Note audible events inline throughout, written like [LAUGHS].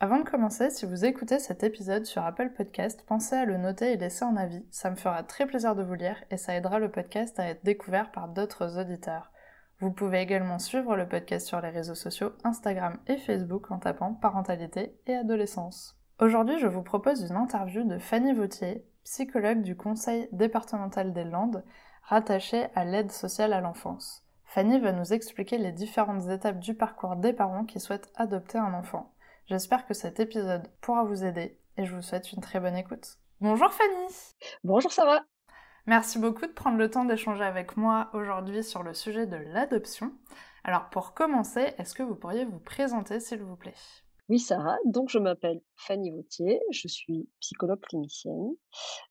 Avant de commencer, si vous écoutez cet épisode sur Apple Podcast, pensez à le noter et laisser un avis, ça me fera très plaisir de vous lire et ça aidera le podcast à être découvert par d'autres auditeurs. Vous pouvez également suivre le podcast sur les réseaux sociaux Instagram et Facebook en tapant parentalité et adolescence. Aujourd'hui, je vous propose une interview de Fanny Vautier, psychologue du Conseil départemental des Landes, rattachée à l'aide sociale à l'enfance. Fanny va nous expliquer les différentes étapes du parcours des parents qui souhaitent adopter un enfant. J'espère que cet épisode pourra vous aider et je vous souhaite une très bonne écoute. Bonjour Fanny Bonjour Sarah Merci beaucoup de prendre le temps d'échanger avec moi aujourd'hui sur le sujet de l'adoption. Alors pour commencer, est-ce que vous pourriez vous présenter s'il vous plaît? Oui Sarah, donc je m'appelle Fanny Vautier, je suis psychologue clinicienne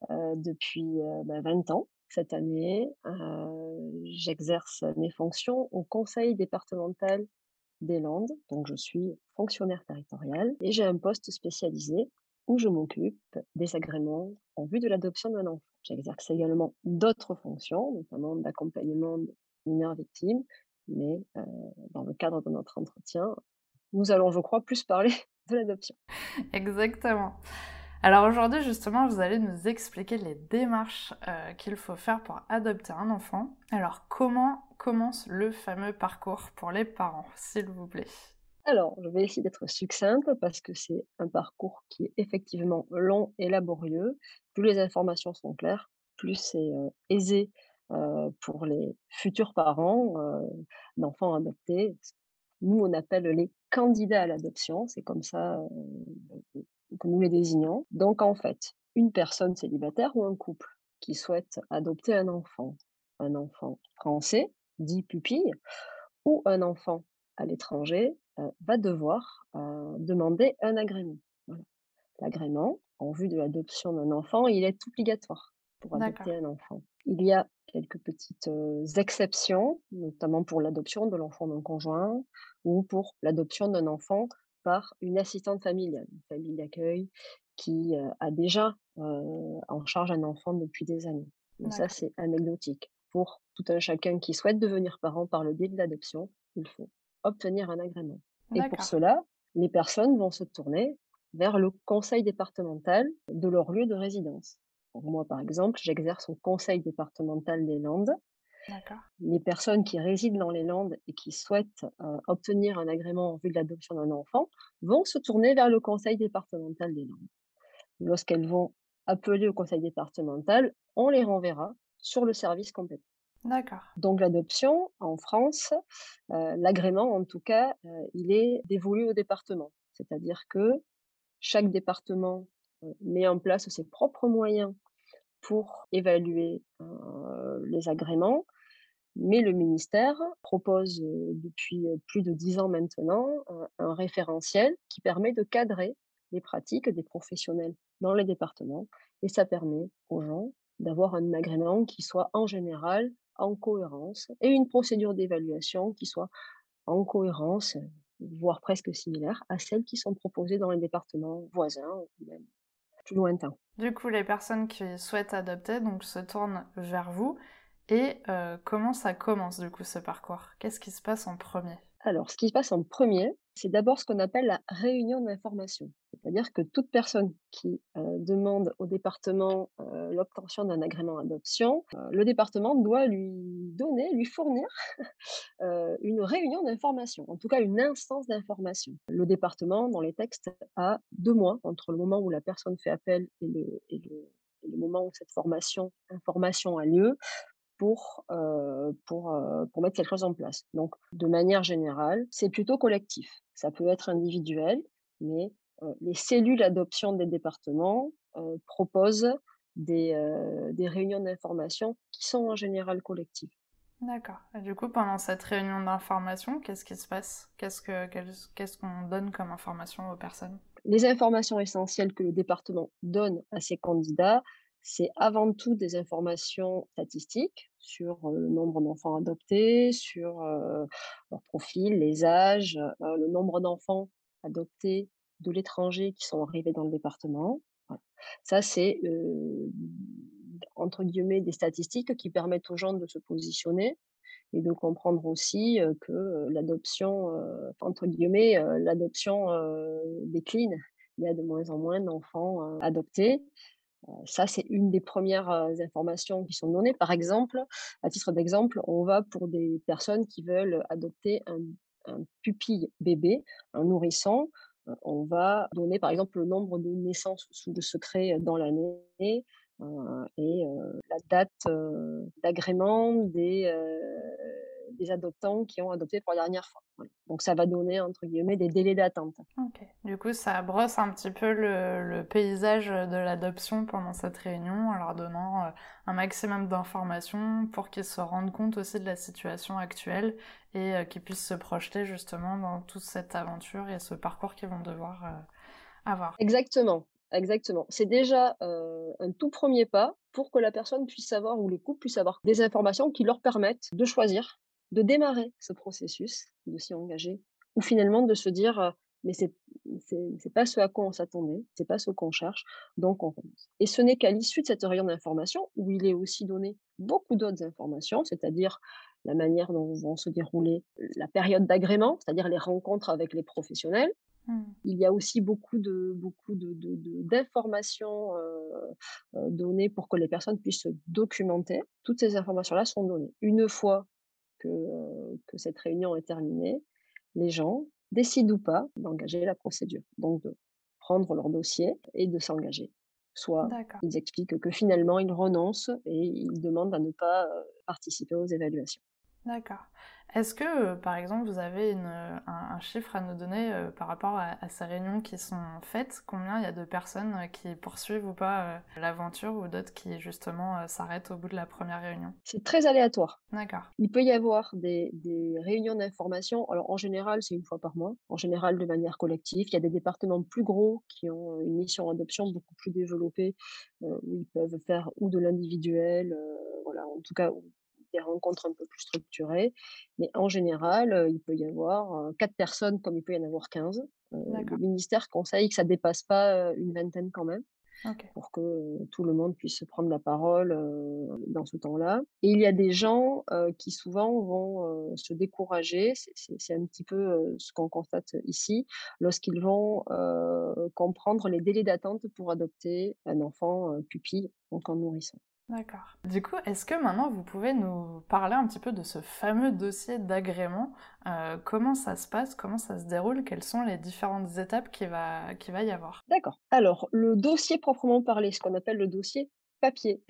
euh, depuis 20 euh, bah, ans. Cette année, euh, j'exerce mes fonctions au conseil départemental des Landes, donc je suis fonctionnaire territorial et j'ai un poste spécialisé où je m'occupe des agréments en vue de l'adoption d'un enfant. J'exerce également d'autres fonctions, notamment d'accompagnement de mineurs victimes, mais euh, dans le cadre de notre entretien, nous allons, je crois, plus parler [LAUGHS] de l'adoption. Exactement. Alors aujourd'hui, justement, vous allez nous expliquer les démarches euh, qu'il faut faire pour adopter un enfant. Alors comment commence le fameux parcours pour les parents, s'il vous plaît alors, je vais essayer d'être succincte parce que c'est un parcours qui est effectivement long et laborieux. Plus les informations sont claires, plus c'est euh, aisé euh, pour les futurs parents d'enfants adoptés. Nous, on appelle les candidats à l'adoption, c'est comme ça que nous les désignons. Donc en fait, une personne célibataire ou un couple qui souhaite adopter un enfant, un enfant français, dit pupille, ou un enfant à l'étranger, euh, va devoir euh, demander un agrément. L'agrément, en vue de l'adoption d'un enfant, il est obligatoire pour adopter un enfant. Il y a quelques petites euh, exceptions, notamment pour l'adoption de l'enfant d'un conjoint ou pour l'adoption d'un enfant par une assistante familiale, une famille d'accueil qui a déjà en charge un enfant depuis des années. Mais ça, c'est anecdotique. Pour tout un chacun qui souhaite devenir parent par le biais de l'adoption, il faut obtenir un agrément. Et pour cela, les personnes vont se tourner vers le conseil départemental de leur lieu de résidence. moi, par exemple, j'exerce au conseil départemental des Landes les personnes qui résident dans les Landes et qui souhaitent euh, obtenir un agrément en vue de l'adoption d'un enfant vont se tourner vers le conseil départemental des Landes. Lorsqu'elles vont appeler au conseil départemental, on les renverra sur le service compétent. D'accord. Donc l'adoption en France, euh, l'agrément en tout cas, euh, il est dévolu au département. C'est-à-dire que chaque département met en place ses propres moyens pour évaluer les agréments mais le ministère propose depuis plus de dix ans maintenant un, référentiel qui permet de cadrer les pratiques des professionnels dans les départements et ça permet aux gens d'avoir un agrément qui soit en général en cohérence et une procédure d'évaluation qui soit en cohérence, voire presque similaire à celles qui sont proposées dans les départements voisins ou même plus lointains. Du coup, les personnes qui souhaitent adopter donc se tournent vers vous et euh, comment ça commence du coup ce parcours? Qu'est-ce qui se passe en premier? Alors, ce qui se passe en premier, c'est d'abord ce qu'on appelle la réunion d'information. C'est-à-dire que toute personne qui euh, demande au département euh, l'obtention d'un agrément adoption, le département doit lui donner, lui fournir [LAUGHS] une réunion d'information, en tout cas une instance d'information. Le département, dans les textes, a deux mois entre le moment où la personne fait appel et le, et le, et le moment où cette formation, information a lieu pour, pour, pour mettre quelque chose en place. Donc, de manière générale, c'est plutôt collectif. Ça peut être individuel, mais les cellules d'adoption des départements proposent des, des réunions d'information qui sont en général collectives. D'accord. Et du coup, pendant cette réunion d'information, qu'est-ce qui se passe? Qu'est-ce qu'est-ce qu'on donne comme information aux personnes? Les informations essentielles que le département donne à ses candidats, c'est avant tout des informations statistiques sur le nombre d'enfants adoptés, sur leur profil, les âges, le nombre d'enfants adoptés de l'étranger qui sont arrivés dans le département. Ça, c'est entre guillemets des statistiques qui permettent aux gens de se positionner et de comprendre aussi que l'adoption, entre guillemets, l'adoption décline. Il y a de moins en moins d'enfants adoptés. Ça, c'est une des premières informations qui sont données. Par exemple, à titre d'exemple, on va pour des personnes qui veulent adopter un, pupille bébé, un nourrisson. On va donner, par exemple, le nombre de naissances sous le secret dans l'année, et la date d'agrément des, des adoptants qui ont adopté pour la dernière fois. Donc ça va donner entre guillemets des délais d'attente. Du coup, ça brosse un petit peu le, paysage de l'adoption pendant cette réunion en leur donnant un maximum d'informations pour qu'ils se rendent compte aussi de la situation actuelle et qu'ils puissent se projeter justement dans toute cette aventure et ce parcours qu'ils vont devoir avoir. Exactement. Exactement. C'est déjà un tout premier pas pour que la personne puisse savoir ou les couples puissent avoir des informations qui leur permettent de choisir, de démarrer ce processus, de s'y engager, ou finalement de se dire mais c'est c'est pas ce à quoi on s'attendait, c'est pas ce qu'on cherche, donc on commence. Et ce n'est qu'à l'issue de cette réunion d'information où il est aussi donné beaucoup d'autres informations, c'est-à-dire la manière dont vont se dérouler la période d'agrément, c'est-à-dire les rencontres avec les professionnels, Mmh. Il y a aussi beaucoup de beaucoup de, d'informations données pour que les personnes puissent se documenter. Toutes ces informations-là sont données. Une fois que, que cette réunion est terminée, les gens décident ou pas d'engager la procédure, donc de prendre leur dossier et de s'engager. Soit ils expliquent que finalement ils renoncent et ils demandent à ne pas participer aux évaluations. D'accord. Est-ce que, euh, par exemple, vous avez euh, un, chiffre à nous donner euh, par rapport à, ces réunions qui sont faites? Combien il y a de personnes qui poursuivent ou pas l'aventure ou d'autres qui, justement, s'arrêtent au bout de la première réunion? C'est très aléatoire. D'accord. Il peut y avoir des, réunions d'information. Alors, en général, c'est une fois par mois. En général, de manière collective. Il y a des départements plus gros qui ont une mission adoption beaucoup plus développée, où ils peuvent faire ou de l'individuel, voilà, en tout cas, des rencontres un peu plus structurées. Mais en général, il peut y avoir quatre personnes comme il peut y en avoir 15. le ministère conseille que ça ne dépasse pas une vingtaine quand même. pour que tout le monde puisse prendre la parole dans ce temps-là. Et il y a des gens qui souvent vont se décourager, c'est un petit peu ce qu'on constate ici, lorsqu'ils vont comprendre les délais d'attente pour adopter un enfant pupille, donc en nourrisson. D'accord. Du coup, est-ce que maintenant vous pouvez nous parler un petit peu de ce fameux dossier d'agrément? Euh, Comment ça se passe? Comment ça se déroule? Quelles sont les différentes étapes qu'il va, qui va y avoir? D'accord. Alors, le dossier proprement parlé, ce qu'on appelle le dossier papier.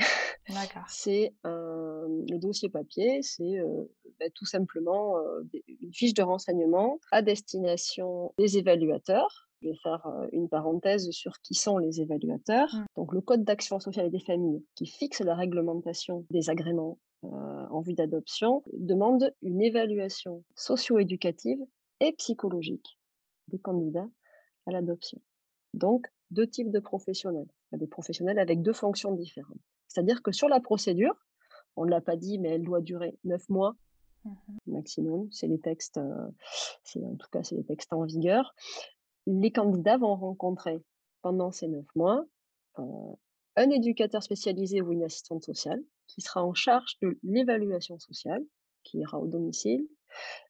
D'accord. [LAUGHS] c'est le dossier papier, c'est euh, bah, tout simplement euh, une fiche de renseignement à destination des évaluateurs je vais faire une parenthèse sur qui sont les évaluateurs. Mmh. Donc, le Code d'action sociale et des familles, qui fixe la réglementation des agréments en vue d'adoption, demande une évaluation socio-éducative et psychologique des candidats à l'adoption. Donc, deux types de professionnels. des professionnels avec deux fonctions différentes. C'est-à-dire que sur la procédure, on ne l'a pas dit, mais elle doit durer neuf mois mmh maximum. C'est les textes, en tout cas, c'est les textes en vigueur les candidats vont rencontrer pendant ces neuf mois un éducateur spécialisé ou une assistante sociale qui sera en charge de l'évaluation sociale, qui ira au domicile,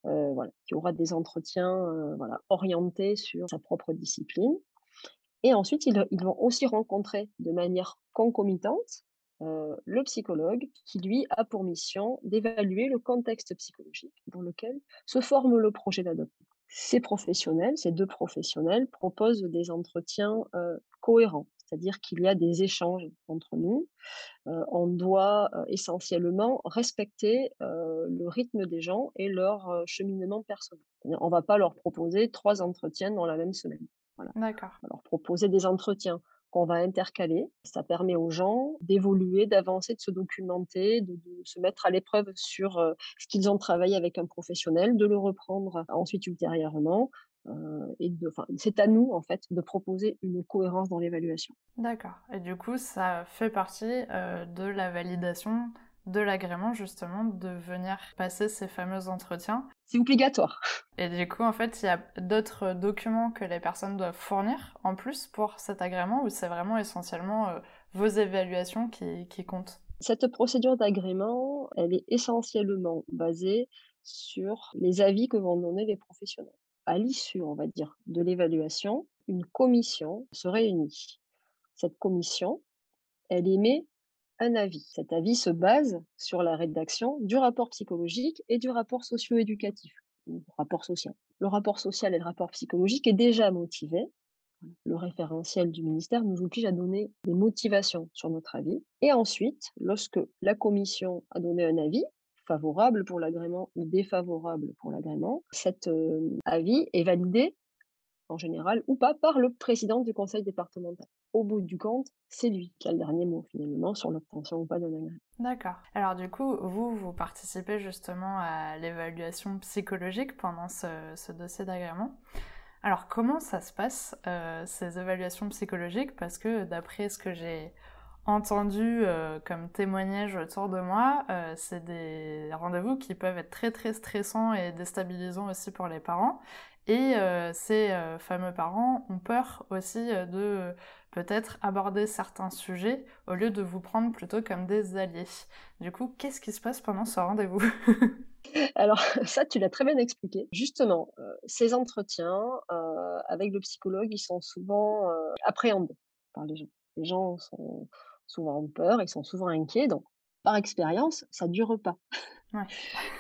voilà, qui aura des entretiens voilà, orientés sur sa propre discipline. Et ensuite, ils, vont aussi rencontrer de manière concomitante le psychologue qui, lui, a pour mission d'évaluer le contexte psychologique dans lequel se forme le projet d'adoption ces professionnels, ces deux professionnels proposent des entretiens cohérents, c'est-à-dire qu'il y a des échanges entre nous. on doit essentiellement respecter le rythme des gens et leur cheminement personnel. On ne va pas leur proposer trois entretiens dans la même semaine. Voilà. D'accord. On va leur proposer des entretiens qu'on va intercaler. Ça permet aux gens d'évoluer, d'avancer, de se documenter, de, se mettre à l'épreuve sur ce qu'ils ont travaillé avec un professionnel, de le reprendre ensuite ultérieurement et de enfin, c'est à nous, en fait, de proposer une cohérence dans l'évaluation. D'accord et du coup, ça fait partie, de la validation de l'agrément justement de venir passer ces fameux entretiens. C'est obligatoire. Et du coup, en fait, il y a d'autres documents que les personnes doivent fournir en plus pour cet agrément ou c'est vraiment essentiellement euh, vos évaluations qui, qui comptent? Cette procédure d'agrément, elle est essentiellement basée sur les avis que vont donner les professionnels. À l'issue, on va dire, de l'évaluation, une commission se réunit. Cette commission, elle émet un avis. Cet avis se base sur la rédaction du rapport psychologique et du rapport socio-éducatif, rapport social. Le rapport social et le rapport psychologique est déjà motivé. Le référentiel du ministère nous oblige à donner des motivations sur notre avis. Et ensuite, lorsque la commission a donné un avis, favorable pour l'agrément ou défavorable pour l'agrément, cet euh, avis est validé en général, ou pas par le président du conseil départemental. Au bout du compte, c'est lui qui a le dernier mot finalement sur l'obtention ou pas d'un agrément. D'accord. Alors du coup, vous, vous participez justement à l'évaluation psychologique pendant ce, dossier d'agrément. Alors comment ça se passe, euh, ces évaluations psychologiques? Parce que d'après ce que j'ai entendu euh, comme témoignage autour de moi, euh, c'est des rendez-vous qui peuvent être très très stressants et déstabilisants aussi pour les parents. Et euh, ces euh, fameux parents ont peur aussi euh, de peut-être aborder certains sujets au lieu de vous prendre plutôt comme des alliés. Du coup, qu'est-ce qui se passe pendant ce rendez-vous? [LAUGHS] Alors [LAUGHS] ça, tu l'as très bien expliqué. Justement, ces entretiens avec le psychologue, ils sont souvent appréhendés par les gens. Les gens sont souvent en peur, ils sont souvent inquiets. Donc, par expérience, ça dure pas.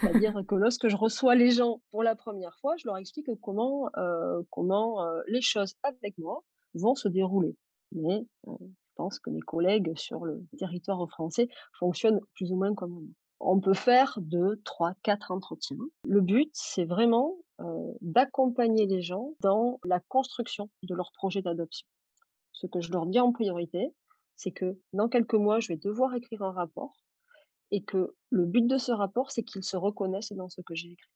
C'est-à-dire que lorsque je reçois les gens pour la première fois, je leur explique comment, euh, comment euh, les choses avec moi vont se dérouler. Mais euh, je pense que mes collègues sur le territoire français fonctionnent plus ou moins comme moi. On peut faire deux, trois, quatre entretiens. Le but, c'est vraiment d'accompagner les gens dans la construction de leur projet d'adoption. Ce que je leur dis en priorité, c'est que dans quelques mois, je vais devoir écrire un rapport et que le but de ce rapport, c'est qu'ils se reconnaissent dans ce que j'ai écrit.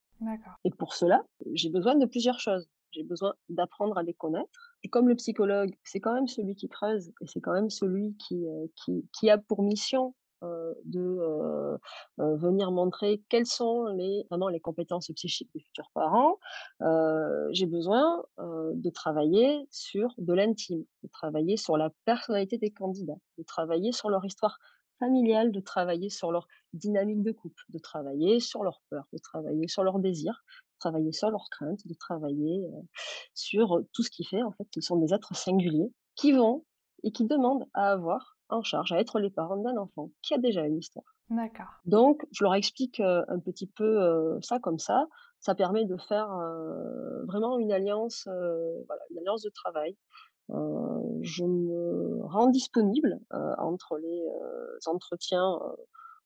Et pour cela, j'ai besoin de plusieurs choses. J'ai besoin d'apprendre à les connaître. Et comme le psychologue, c'est quand même celui qui creuse et c'est quand même celui qui, euh, qui, qui, a pour mission euh, de euh, venir montrer quelles sont les, vraiment les compétences psychiques des futurs parents. j'ai besoin de travailler sur de l'intime, de travailler sur la personnalité des candidats, de travailler sur leur histoire familiale, de travailler sur leur dynamique de couple, de travailler sur leur peur, de travailler sur leurs désirs, de travailler sur leurs craintes, de travailler sur tout ce qui fait en fait qu'ils sont des êtres singuliers qui vont et qui demandent à avoir en charge, à être les parents d'un enfant qui a déjà une histoire. D'accord. Donc, je leur explique un petit peu ça comme ça. Ça permet de faire vraiment une alliance, voilà, une alliance de travail je me rends disponible entre les entretiens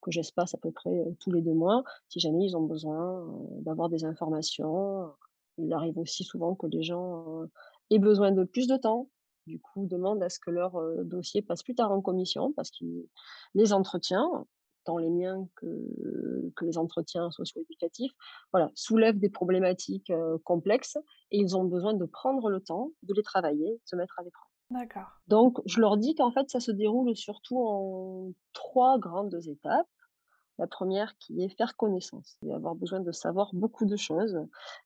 que j'espace à peu près tous les deux mois, si jamais ils ont besoin d'avoir des informations. Il arrive aussi souvent que les gens aient besoin de plus de temps, du coup demandent à ce que leur dossier passe plus tard en commission parce que les entretiens, tant les miens que, que les entretiens socio-éducatifs, voilà, soulèvent des problématiques complexes et ils ont besoin de prendre le temps de les travailler, de se mettre à l'épreuve. D'accord. Donc, je leur dis qu'en fait, ça se déroule surtout en trois grandes étapes. La première qui est faire connaissance. et avoir besoin de savoir beaucoup de choses,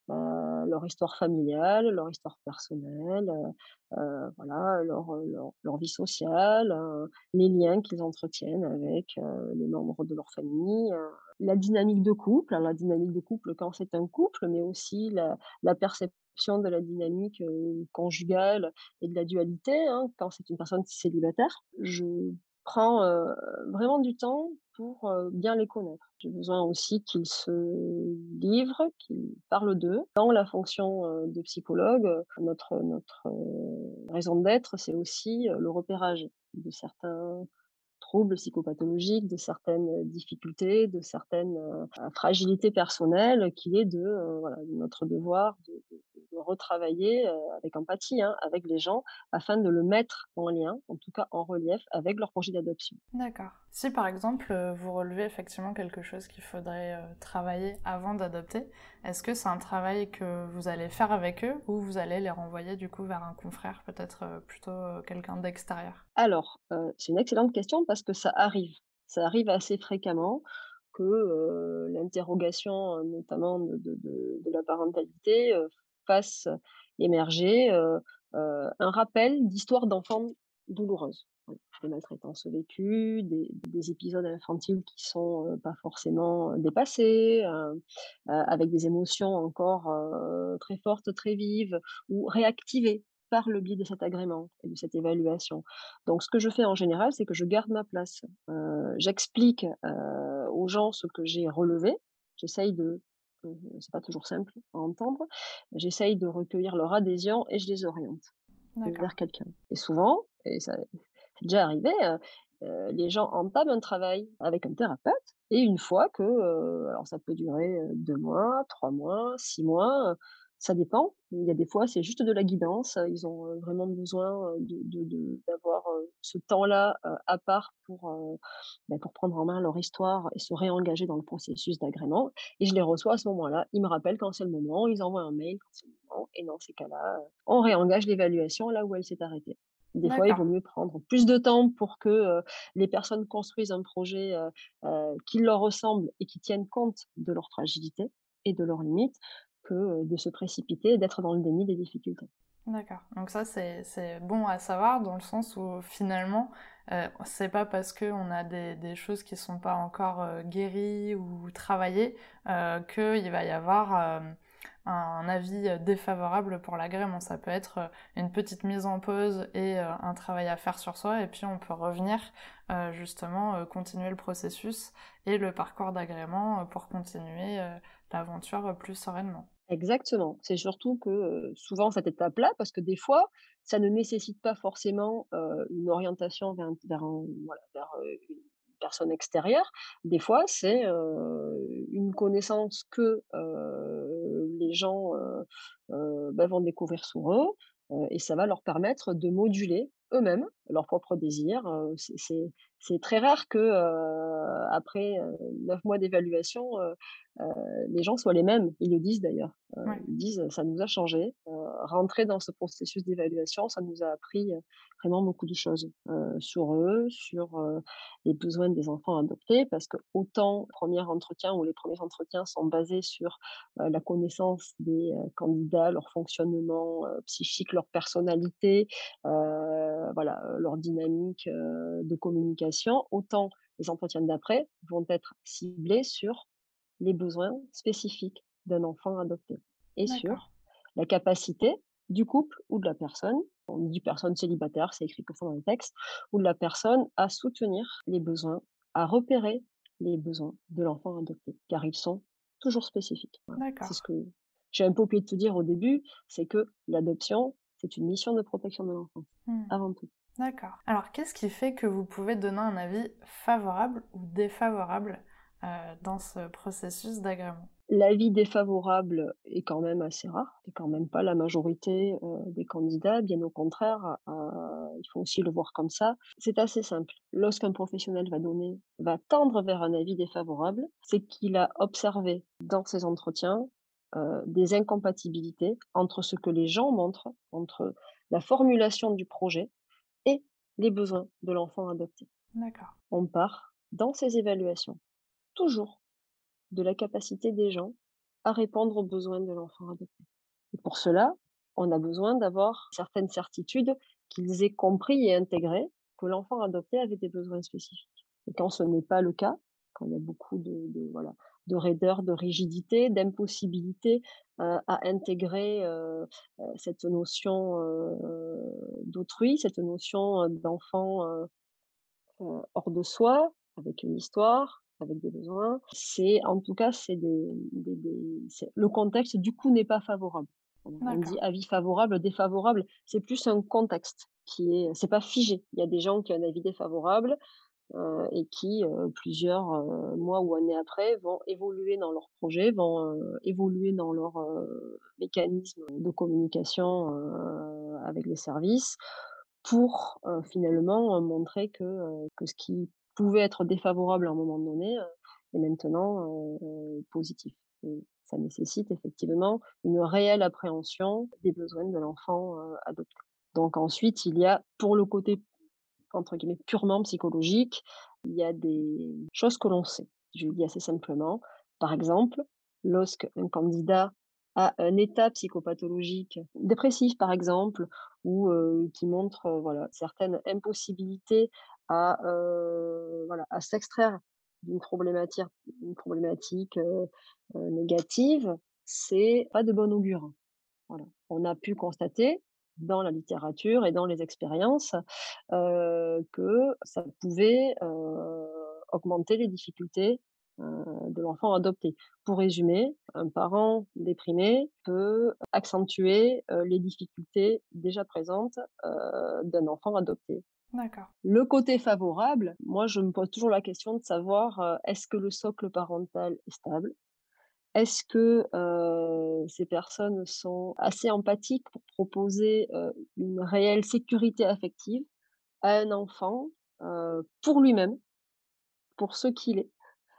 euh, leur histoire familiale, leur histoire personnelle, euh, euh, voilà, leur, leur, vie sociale, les liens qu'ils entretiennent avec les membres de leur famille, la dynamique de couple. La dynamique de couple quand c'est un couple, mais aussi la, la perception de la dynamique conjugale et de la dualité hein, quand c'est une personne célibataire. Je prends vraiment du temps pour bien les connaître. J'ai besoin aussi qu'ils se livrent, qu'ils parlent d'eux. Dans la fonction de psychologue, notre, notre raison d'être, c'est aussi le repérage de certains troubles psychopathologiques, de certaines difficultés, de certaines fragilités personnelles, qui est de notre devoir de, de retravailler avec empathie hein, avec les gens afin de le mettre en lien, en tout cas en relief, avec leur projet d'adoption. D'accord. Si par exemple vous relevez effectivement quelque chose qu'il faudrait travailler avant d'adopter, est-ce que c'est un travail que vous allez faire avec eux ou vous allez les renvoyer du coup vers un confrère, peut-être plutôt quelqu'un d'extérieur? Alors, c'est une excellente question parce que ça arrive. Ça arrive assez fréquemment que l'interrogation, notamment de, de, la parentalité, fasse émerger un rappel d'histoires d'enfants douloureuses. Des maltraitances vécues, des, des, épisodes infantiles qui sont pas forcément dépassés, avec des émotions encore très fortes, très vives, ou réactivées par le biais de cet agrément et de cette évaluation. Donc, ce que je fais en général, c'est que je garde ma place. J'explique aux gens ce que j'ai relevé. J'essaye de c'est pas toujours simple à entendre. J'essaye de recueillir leur adhésion et je les oriente vers quelqu'un. Et souvent, et ça déjà arrivé, les gens entament un travail avec un thérapeute et une fois que, alors ça peut durer deux mois, trois mois, six mois, ça dépend. Il y a des fois, c'est juste de la guidance. Ils ont vraiment besoin d'avoir ce temps-là à part pour, bah, pour prendre en main leur histoire et se réengager dans le processus d'agrément. Et je les reçois à ce moment-là. Ils me rappellent quand c'est le moment, ils envoient un mail quand c'est le moment. Et dans ces cas-là, on réengage l'évaluation là où elle s'est arrêtée. Des fois, il vaut mieux prendre plus de temps pour que les personnes construisent un projet qui leur ressemble et qui tienne compte de leur fragilité et de leurs limites, que de se précipiter et d'être dans le déni des difficultés. D'accord. Donc ça, c'est bon à savoir dans le sens où finalement, euh, c'est pas parce qu'on a des, des, choses qui sont pas encore guéries ou travaillées euh, qu'il va y avoir un avis défavorable pour l'agrément. Ça peut être une petite mise en pause et un travail à faire sur soi, et puis on peut revenir justement continuer le processus et le parcours d'agrément pour continuer l'aventure plus sereinement. Exactement. C'est surtout que souvent cette étape-là, parce que des fois, ça ne nécessite pas forcément une orientation vers, vers, une personne extérieure. Des fois, c'est une connaissance que les gens bah, vont découvrir sur eux, et ça va leur permettre de moduler eux-mêmes leurs propres désirs. C'est très rare que après neuf mois d'évaluation, les gens soient les mêmes. Ils le disent d'ailleurs. Ils disent ça nous a changé. rentrer dans ce processus d'évaluation, ça nous a appris vraiment beaucoup de choses sur eux, sur les besoins des enfants adoptés, parce que autant le premier entretien ou les premiers entretiens sont basés sur la connaissance des candidats, leur fonctionnement psychique, leur personnalité, voilà, leur dynamique de communication, autant les entretiens d'après vont être ciblés sur les besoins spécifiques d'un enfant adopté et sur la capacité du couple ou de la personne, on dit personne célibataire, c'est écrit comme ça dans le texte, ou de la personne à soutenir les besoins, à repérer les besoins de l'enfant adopté, car ils sont toujours spécifiques. C'est ce que j'ai un peu oublié de te dire au début, c'est que l'adoption, c'est une mission de protection de l'enfant, mmh. avant tout. D'accord. Alors, qu'est-ce qui fait que vous pouvez donner un avis favorable ou défavorable euh, dans ce processus d'agrément? L'avis défavorable est quand même assez rare, c'est quand même pas la majorité euh, des candidats, bien au contraire, euh, il faut aussi le voir comme ça. C'est assez simple. Lorsqu'un professionnel va donner, va tendre vers un avis défavorable, c'est qu'il a observé dans ses entretiens des incompatibilités entre ce que les gens montrent, entre la formulation du projet et les besoins de l'enfant adopté. D'accord. On part dans ces évaluations toujours de la capacité des gens à répondre aux besoins de l'enfant adopté. Et pour cela, on a besoin d'avoir certaines certitudes qu'ils aient compris et intégré que l'enfant adopté avait des besoins spécifiques. Et quand ce n'est pas le cas, quand il y a beaucoup de, de voilà, de raideur, de rigidité, d'impossibilité euh, à intégrer euh, euh, cette notion d'autrui, cette notion d'enfant hors de soi, avec une histoire, avec des besoins. C'est en tout cas, c'est des, des, des le contexte du coup n'est pas favorable. On dit avis favorable, défavorable, c'est plus un contexte qui est, c'est pas figé. Il y a des gens qui ont un avis défavorable, heu et qui, heu, plusieurs, heu, mois ou années après, vont évoluer dans leur projet, vont, évoluer dans leur, mécanisme de communication, avec les services pour, finalement, montrer que, ce qui pouvait être défavorable à un moment donné, est maintenant, positif ça nécessite effectivement une réelle appréhension des besoins de l'enfant, adopté. Donc ensuite, il y a pour le côté entre guillemets «purement psychologique», il y a des choses que l'on sait. Je le dis assez simplement. Par exemple, lorsqu'un candidat a un état psychopathologique dépressif, par exemple, ou qui montre, voilà, certaines impossibilités à, voilà, à s'extraire d'une problématique d'une problématique, négative, c'est pas de bon augure. Voilà. On a pu constater dans la littérature et dans les expériences, que ça pouvait, augmenter les difficultés, de l'enfant adopté. Pour résumer, un parent déprimé peut accentuer, les difficultés déjà présentes, d'un enfant adopté. Le côté favorable, moi je me pose toujours la question de savoir, est-ce que le socle parental est stable? Est-ce que, ces personnes sont assez empathiques pour proposer, une réelle sécurité affective à un enfant, pour lui-même, pour ce qu'il est,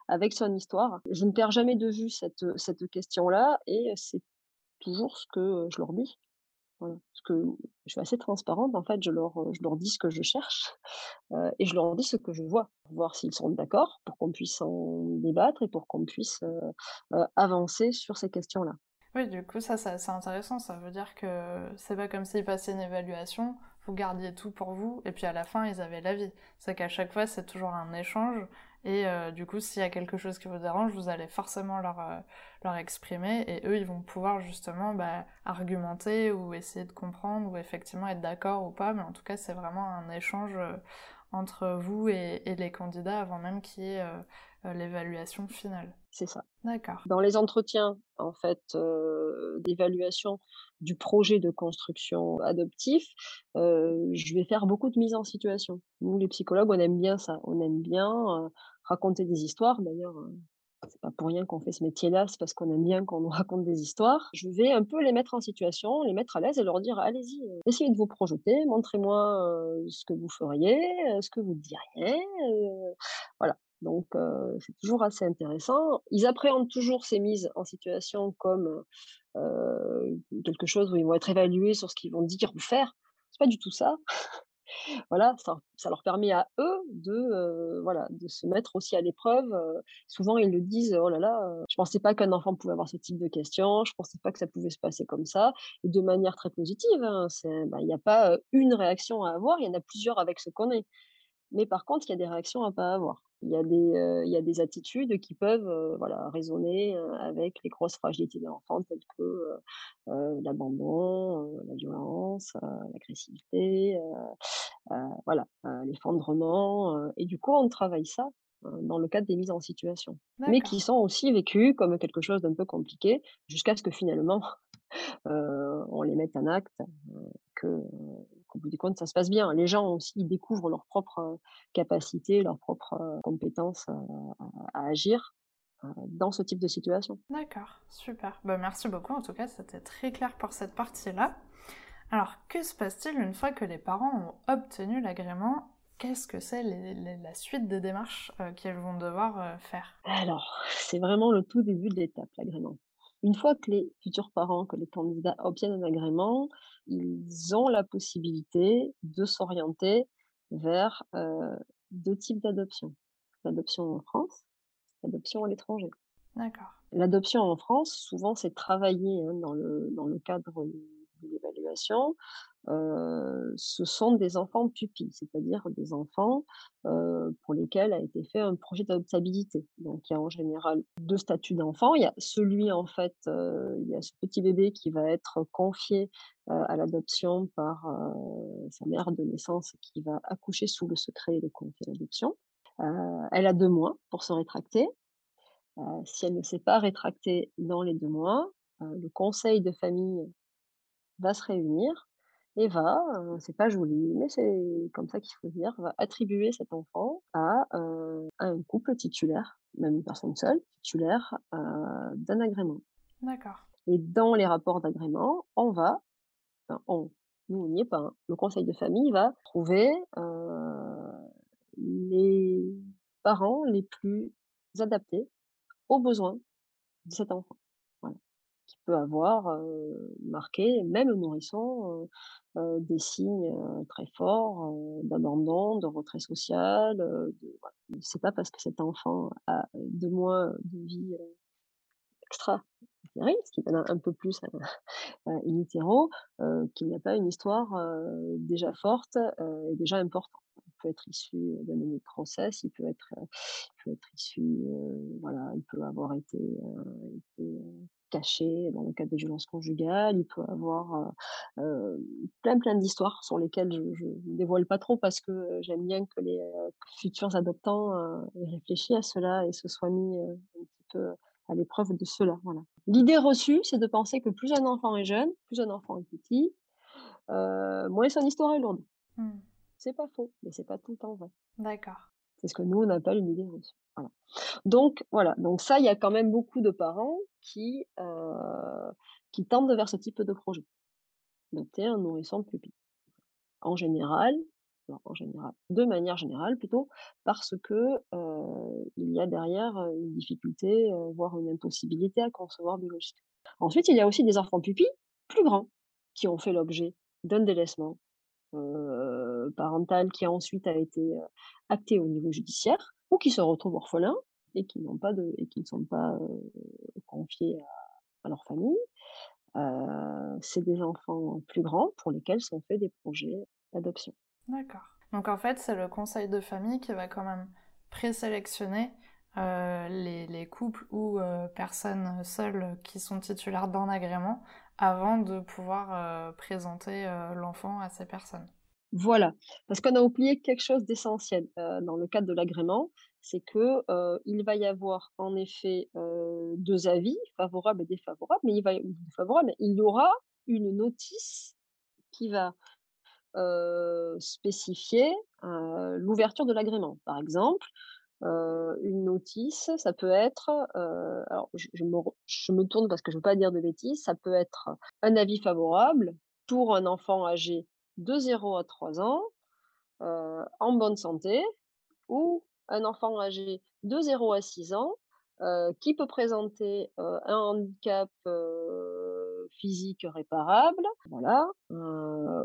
avec son histoire? Je ne perds jamais de vue cette, cette question-là et c'est toujours ce que, je leur dis. Parce que je suis assez transparente en fait, je leur, dis ce que je cherche, [LAUGHS] et je leur dis ce que je vois, pour voir s'ils sont d'accord, pour qu'on puisse en débattre et pour qu'on puisse, avancer sur ces questions-là. Oui, du coup, ça, c'est assez intéressant. Ça veut dire que c'est pas comme s'ils passaient une évaluation, vous gardiez tout pour vous, et puis à la fin, ils avaient l'avis. C'est qu'à chaque fois, c'est toujours un échange, et euh, du coup, s'il y a quelque chose qui vous dérange, vous allez forcément leur, euh, leur exprimer, et eux, ils vont pouvoir justement bah, argumenter ou essayer de comprendre, ou effectivement être d'accord ou pas, mais en tout cas, c'est vraiment un échange euh, entre vous et, et, les candidats avant même qu'il y ait euh, l'évaluation finale. C'est ça. D'accord. Dans les entretiens, en fait, d'évaluation du projet de construction adoptif, je vais faire beaucoup de mise en situation. Nous, les psychologues, on aime bien ça. On aime bien, raconter des histoires. D'ailleurs, heu, c'est pas pour rien qu'on fait ce métier-là, c'est parce qu'on aime bien qu'on nous [LAUGHS] raconte des histoires. Je vais un peu les mettre en situation, les mettre à l'aise et leur dire: «Allez-y, heu, essayez de vous projeter, montrez-moi, heu, ce que vous feriez, ce que vous diriez», voilà. Donc c'est toujours assez intéressant. Ils appréhendent toujours ces mises en situation comme, quelque chose où ils vont être évalués sur ce qu'ils vont dire ou faire. C'est pas du tout ça. Voilà, ça ça leur permet à eux de, heu, voilà, de se mettre aussi à l'épreuve. Souvent ils le disent: «Oh là là, heu, je pensais pas qu'un enfant pouvait avoir ce type de questions, je pensais pas que ça pouvait se passer comme ça» et de manière très positive, hein. Bah, il y a pas, une réaction à avoir, il y en a plusieurs avec ce qu'on est. Mais par contre, il y a des réactions à pas avoir. Il y a des, il y a des attitudes qui peuvent, voilà, résonner, avec les grosses fragilités de l'enfant telles que, l'abandon, la violence, l'agressivité, voilà, l'effondrement, et du coup, on travaille ça, dans le cadre des mises en situation. Mais qui sont aussi vécues comme quelque chose d'un peu compliqué jusqu'à ce que finalement, on les mette en acte, heu, que, qu'au bout du compte, ça se passe bien. Les gens aussi, ils découvrent leurs propres, heu, capacités, leurs propres, compétences, à à agir, dans ce type de situation. D'accord, super. Bah, merci beaucoup, en tout cas, c'était très clair pour cette partie-là. Alors, que se passe-t-il une fois que les parents ont obtenu l'agrément? Qu'est-ce que c'est la suite des démarches euh, qu'ils vont devoir euh, faire? Alors, c'est vraiment le tout début de l'étape, l'agrément. Une fois que les futurs parents, que les candidats obtiennent un agrément, ils ont la possibilité de s'orienter vers, heu, 2 types d'adoption. L'adoption en France, l'adoption à l'étranger. D'accord, L'adoption en France, souvent, c'est travaillé, hein, dans le dans le cadre de l'évaluation. Heu, ce sont des enfants pupilles, c'est-à-dire des enfants, heu, pour lesquels a été fait un projet d'adoptabilité. Donc il y a en général 2 statuts d'enfant. Il y a celui en fait, heu, il y a ce petit bébé qui va être confié, à l'adoption par, sa mère de naissance qui va accoucher sous le secret et le confier à l'adoption. Elle a 2 mois pour se rétracter. Si elle ne s'est pas rétractée dans les 2 mois, le conseil de famille va se réunir et va, c'est pas joli, mais c'est comme ça qu'il faut dire, va attribuer cet enfant à, un couple titulaire, même une personne seule, titulaire, d'un agrément. D'accord. Et dans les rapports d'agrément, on va enfin on, nous on n'y est pas, hein, le conseil de famille va trouver, les parents les plus adaptés aux besoins de cet enfant. Peut avoir, marqué, même le nourrisson, des signes, très forts, d'abandon, de retrait social, voilà. C'est pas parce que cet enfant a 2 mois de vie, extra-utérine, ce qui donne un peu plus à qu'il n'y a pas une histoire, déjà forte, et déjà importante. Il peut être issu d'un de grossesse, il peut être, être issu, voilà, il peut avoir été, caché dans le cadre de violences conjugales, il peut avoir, heu heu, plein, plein d'histoires sur lesquelles je ne dévoile pas trop parce que, heu, j'aime bien que les, futurs adoptants, heu, aient réfléchi à cela et se soient mis, un petit peu à l'épreuve de cela, voilà. L'idée reçue, c'est de penser que plus un enfant est jeune, plus un enfant est petit, moins son histoire est lourde. Mmh. C'est pas faux, mais c'est pas tout le temps vrai. D'accord. C'est ce que nous on appelle une idée reçue, voilà. Donc voilà, donc ça, il y a quand même beaucoup de parents qui, heu, qui tendent vers ce type de projet. Adopter un nourrisson pupille. En général, en général, de manière générale plutôt, parce que, heu, il y a derrière, heu, une difficulté, heu, voire une impossibilité à concevoir biologiquement. Ensuite, il y a aussi des enfants pupilles, plus grands, qui ont fait l'objet d'un délaissement, parental qui ensuite a été, heu, acté au niveau judiciaire ou qui se retrouvent orphelins et qui n'ont pas et qui ne sont pas, heu, confiés à leur famille. C'est des enfants plus grands pour lesquels sont faits des projets d'adoption. D'accord. Donc en fait, c'est le conseil de famille qui va quand même présélectionner, les les couples ou, personnes seules qui sont titulaires d'un agrément avant de pouvoir, présenter, l'enfant à ces personnes? Voilà, parce qu'on a oublié quelque chose d'essentiel, dans le cadre de l'agrément, c'est que, heu, il va y avoir en effet, heu, 2 avis, favorables et défavorables, mais il y aura une notice qui va, spécifier, l'ouverture de l'agrément. Par exemple, une notice, ça peut être, alors je me je me tourne parce que je veux pas dire de bêtises, ça peut être un avis favorable pour un enfant âgé de 0 à 3 ans, heu, en bonne santé ou un enfant âgé de 0 à 6 ans, heu, qui peut présenter, heu, un handicap, physique réparable, voilà,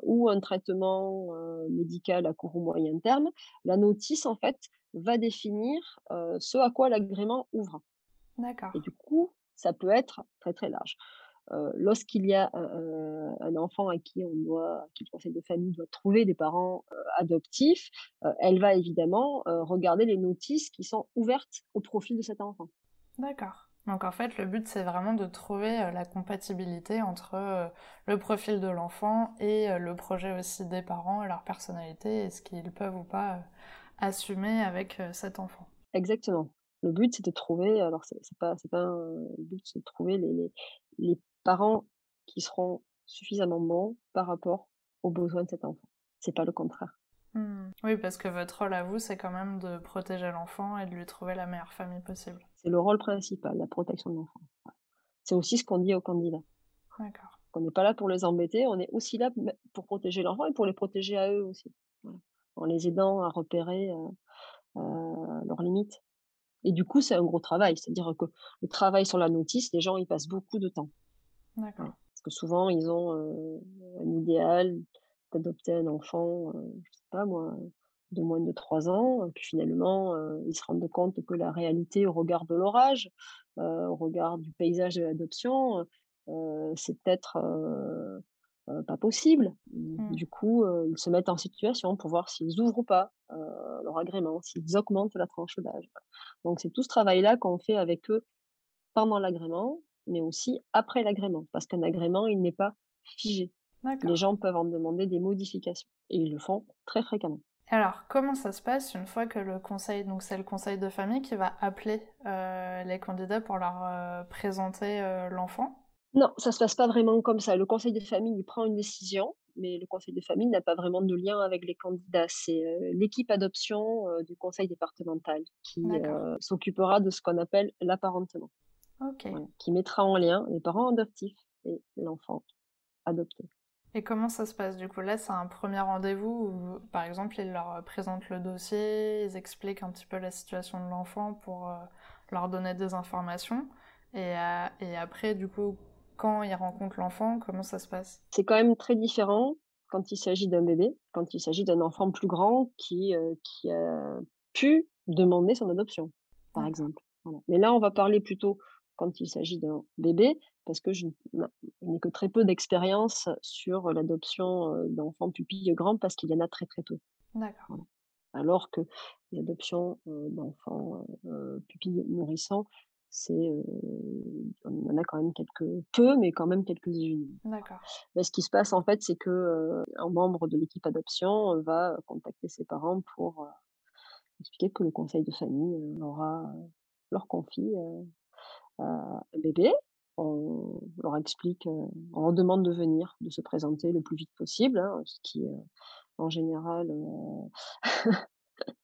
ou un traitement, médical à court ou moyen terme. La notice, en fait, va définir, ce à quoi l'agrément ouvre et du coup, ça peut être très, très large. Heu, lorsqu'il y a un un un enfant à qui on doit qui le conseil de famille doit trouver des parents, adoptifs, elle va évidemment, regarder les notices qui sont ouvertes au profil de cet enfant. D'accord. Donc en fait, le but, c'est vraiment de trouver, la compatibilité entre, le profil de l'enfant et le projet aussi des parents, leur personnalité et ce qu'ils peuvent ou pas, assumer avec, cet enfant. Exactement. Le but, c'est de trouver alors c'est pas pas un but, c'est de trouver les les les parents qui seront suffisamment bons par rapport aux besoins de cet enfant. C'est pas le contraire. Mmh. Oui, parce que votre rôle à vous, c'est quand même de protéger l'enfant et de lui trouver la meilleure famille possible. C'est le rôle principal, la protection de l'enfant. C'est aussi ce qu'on dit aux candidats. D'accord. On n'est pas là pour les embêter, on est aussi là pour protéger l'enfant et pour les protéger à eux aussi. Voilà. En les aidant à repérer, heu heu, leurs limites et du coup, c'est un gros travail. C'est-à-dire que le travail sur la notice, les gens y passent beaucoup de temps. D'accord. Voilà. Parce que souvent, ils ont, un idéal d'adopter un enfant, je sais pas moi, de moins de 3 ans, puis finalement, ils se rendent compte que la réalité au regard de heu, au regard du paysage de l'adoption, c'est peut-être, pas possible. Mmh. Du coup, ils se mettent en situation pour voir s'ils ouvrent ou pas, leur agrément, s'ils augmentent la tranche d'âge. Donc c'est tout ce travail-là qu'on fait avec eux pendant l'agrément, mais aussi après l'agrément, parce qu'un agrément, il n'est pas figé. Les gens peuvent en demander des modifications et ils le font très fréquemment. Alors, comment ça se passe une fois que le conseil, donc c'est le conseil de famille qui va appeler euh, les candidats pour leur euh, présenter euh, l'enfant? Non, ça se passe pas vraiment comme ça. Le conseil de famille, il prend une décision mais le conseil de famille n'a pas vraiment de lien avec les candidats. C'est l'équipe adoption du conseil départemental qui s'occupera de ce qu'on appelle l'apparentement, Voilà, qui mettra en lien les parents adoptifs et l'enfant adopté. Et comment ça se passe du coup? Là, c'est un premier rendez-vous où, par exemple, ils leur présentent le dossier, ils expliquent un petit peu la situation de l'enfant pour euh, leur donner des informations. Et, euh, et après, du coup, quand ils rencontrent l'enfant, comment ça se passe? C'est quand même très différent quand il s'agit d'un bébé, quand il s'agit d'un enfant plus grand qui, euh, qui a pu demander son adoption, par exemple. Voilà. Mais là, on va parler plutôt quand il s'agit d'un bébé, parce que je n'ai que très peu d'expérience sur l'adoption euh, d'enfants pupilles grands, parce qu'il y en a très très peu. D'accord. Voilà. Alors que euh, d'enfants euh, pupilles nourrissants, c'est, euh, on en a quand même quelques peu, mais quand même quelques-unes. D'accord. Mais ce qui se passe, en fait, c'est que, heu, un membre de l'équipe adoption, va contacter ses parents pour, expliquer que le conseil de famille, heu, aura, leur confie, bébé. On leur explique, on leur demande de venir, de se présenter le plus vite possible, hein, ce qui, en général, [LAUGHS]